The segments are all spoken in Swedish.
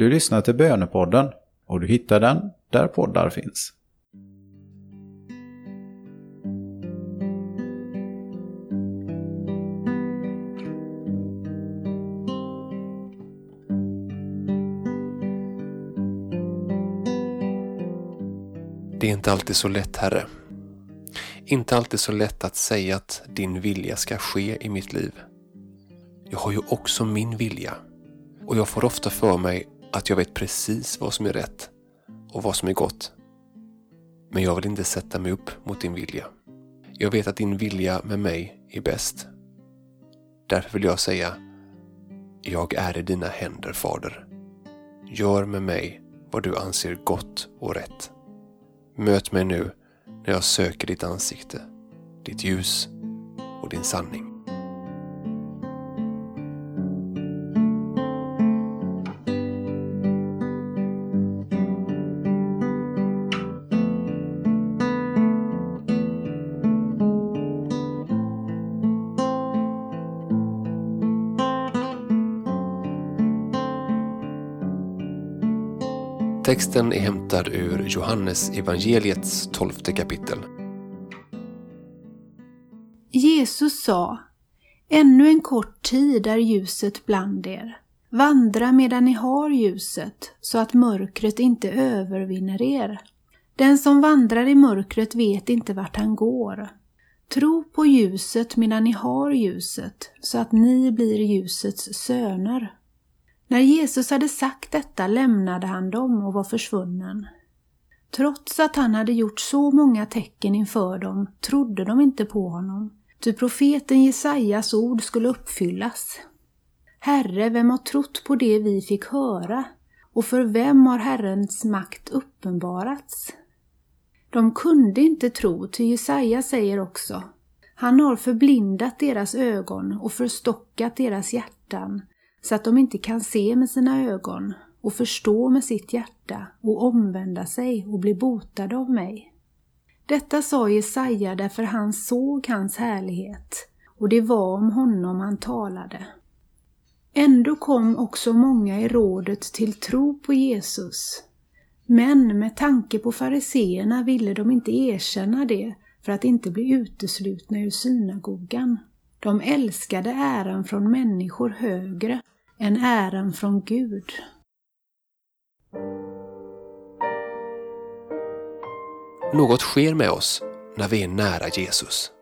Du lyssnar till Bönepodden och du hittar den där poddar finns. Det är inte alltid så lätt, Herre. Inte alltid så lätt att säga att din vilja ska ske i mitt liv. Jag har ju också min vilja. Och jag får ofta för mig att jag vet precis vad som är rätt och vad som är gott. Men jag vill inte sätta mig upp mot din vilja. Jag vet att din vilja med mig är bäst. Därför vill jag säga, jag är i dina händer, Fader. Gör med mig vad du anser gott och rätt. Möt mig nu när jag söker ditt ansikte, ditt ljus och din sanning. Texten är hämtad ur Johannes evangeliets tolfte kapitel. Jesus sa Ännu en kort tid är ljuset bland er. Vandra medan ni har ljuset, så att mörkret inte övervinner er. Den som vandrar i mörkret vet inte vart han går. Tro på ljuset medan ni har ljuset, så att ni blir ljusets söner. När Jesus hade sagt detta lämnade han dem och var försvunnen. Trots att han hade gjort så många tecken inför dem trodde de inte på honom, ty profeten Jesajas ord skulle uppfyllas. Herre, vem har trott på det vi fick höra, och för vem har Herrens makt uppenbarats? De kunde inte tro, ty Jesaja säger också, han har förblindat deras ögon och förstockat deras hjärtan, så att de inte kan se med sina ögon och förstå med sitt hjärta och omvända sig och bli botade av mig. Detta sa Jesaja därför han såg hans härlighet och det var om honom han talade. Ändå kom också många i rådet till tro på Jesus. Men med tanke på fariseerna ville de inte erkänna det för att inte bli uteslutna ur synagogan. De älskade äran från människor högre än äran från Gud. Något sker med oss när vi är nära Jesus.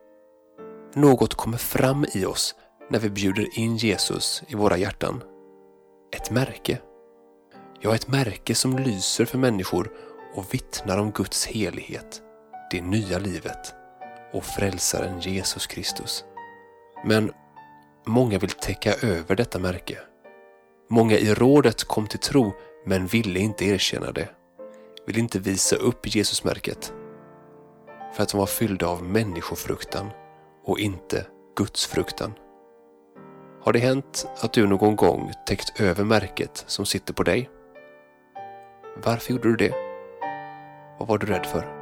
Något kommer fram i oss när vi bjuder in Jesus i våra hjärtan. Ett märke. Ja, ett märke som lyser för människor och vittnar om Guds helighet, det nya livet och frälsaren Jesus Kristus. Men många vill täcka över detta märke. Många i rådet kom till tro men ville inte erkänna det. Ville inte visa upp Jesusmärket. För att de var fyllda av människofruktan och inte Gudsfruktan. Har det hänt att du någon gång täckt över märket som sitter på dig? Varför gjorde du det? Vad var du rädd för?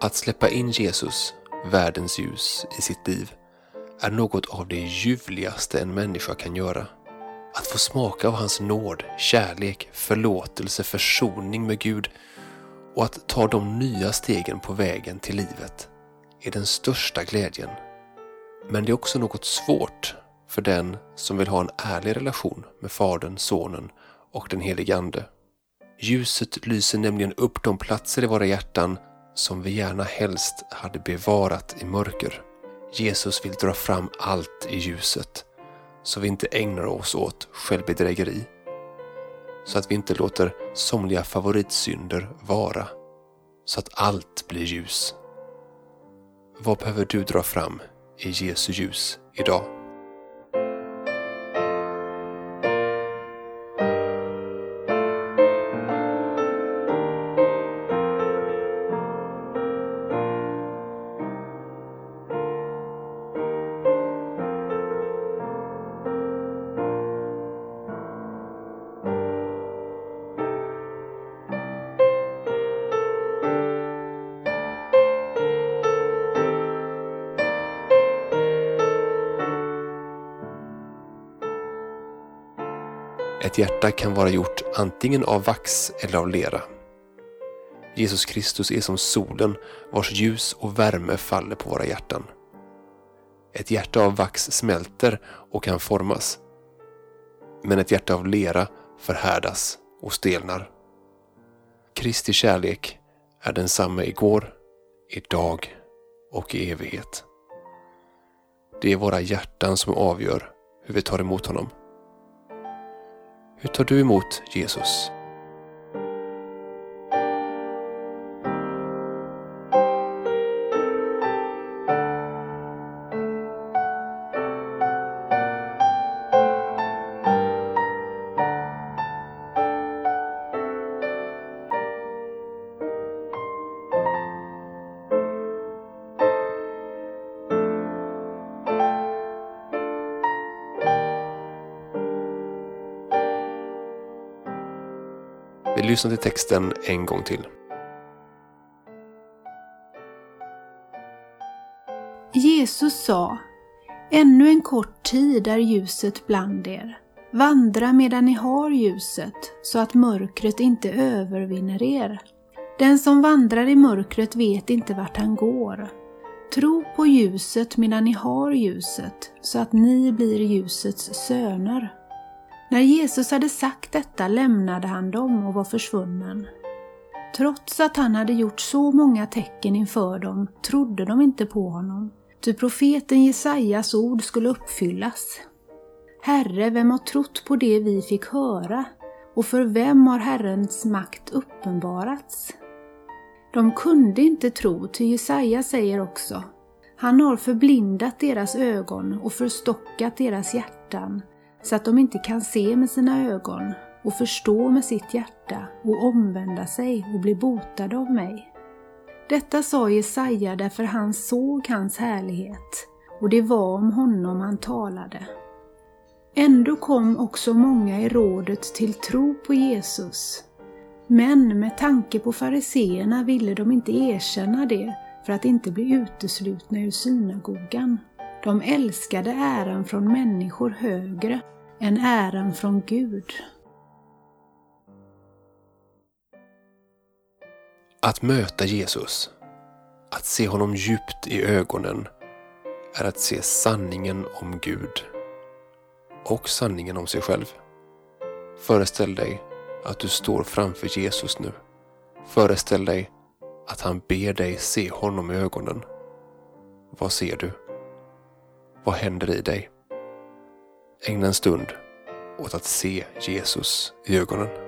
Att släppa in Jesus, världens ljus, i sitt liv är något av det ljuvligaste en människa kan göra. Att få smaka av hans nåd, kärlek, förlåtelse, försoning med Gud och att ta de nya stegen på vägen till livet är den största glädjen. Men det är också något svårt för den som vill ha en ärlig relation med Fadern, Sonen och den helige Ande. Ljuset lyser nämligen upp de platser i våra hjärtan som vi gärna helst hade bevarat i mörker. Jesus vill dra fram allt i ljuset så vi inte ägnar oss åt självbedrägeri. Så att vi inte låter somliga favoritsynder vara. Så att allt blir ljus. Vad behöver du dra fram i Jesu ljus idag? Ett hjärta kan vara gjort antingen av vax eller av lera. Jesus Kristus är som solen vars ljus och värme faller på våra hjärtan. Ett hjärta av vax smälter och kan formas. Men ett hjärta av lera förhärdas och stelnar. Kristi kärlek är densamma igår, idag och i evighet. Det är våra hjärtan som avgör hur vi tar emot honom. Hur tar du emot Jesus? Lyssna till texten en gång till. Jesus sa, ännu en kort tid är ljuset bland er. Vandra medan ni har ljuset, så att mörkret inte övervinner er. Den som vandrar i mörkret vet inte vart han går. Tro på ljuset medan ni har ljuset, så att ni blir ljusets söner. När Jesus hade sagt detta lämnade han dem och var försvunnen. Trots att han hade gjort så många tecken inför dem trodde de inte på honom, ty profeten Jesajas ord skulle uppfyllas. Herre, vem har trott på det vi fick höra, och för vem har Herrens makt uppenbarats? De kunde inte tro, ty Jesaja säger också, han har förblindat deras ögon och förstockat deras hjärtan, så att de inte kan se med sina ögon och förstå med sitt hjärta och omvända sig och bli botade av mig. Detta sa Jesaja därför han såg hans härlighet och det var om honom han talade. Ändå kom också många i rådet till tro på Jesus. Men med tanke på fariseerna ville de inte erkänna det för att inte bli uteslutna ur synagogan. De älskade äran från människor högre än äran från Gud. Att möta Jesus, att se honom djupt i ögonen, är att se sanningen om Gud och sanningen om sig själv. Föreställ dig att du står framför Jesus nu. Föreställ dig att han ber dig se honom i ögonen. Vad ser du? Vad händer i dig? Ägna en stund åt att se Jesus i ögonen.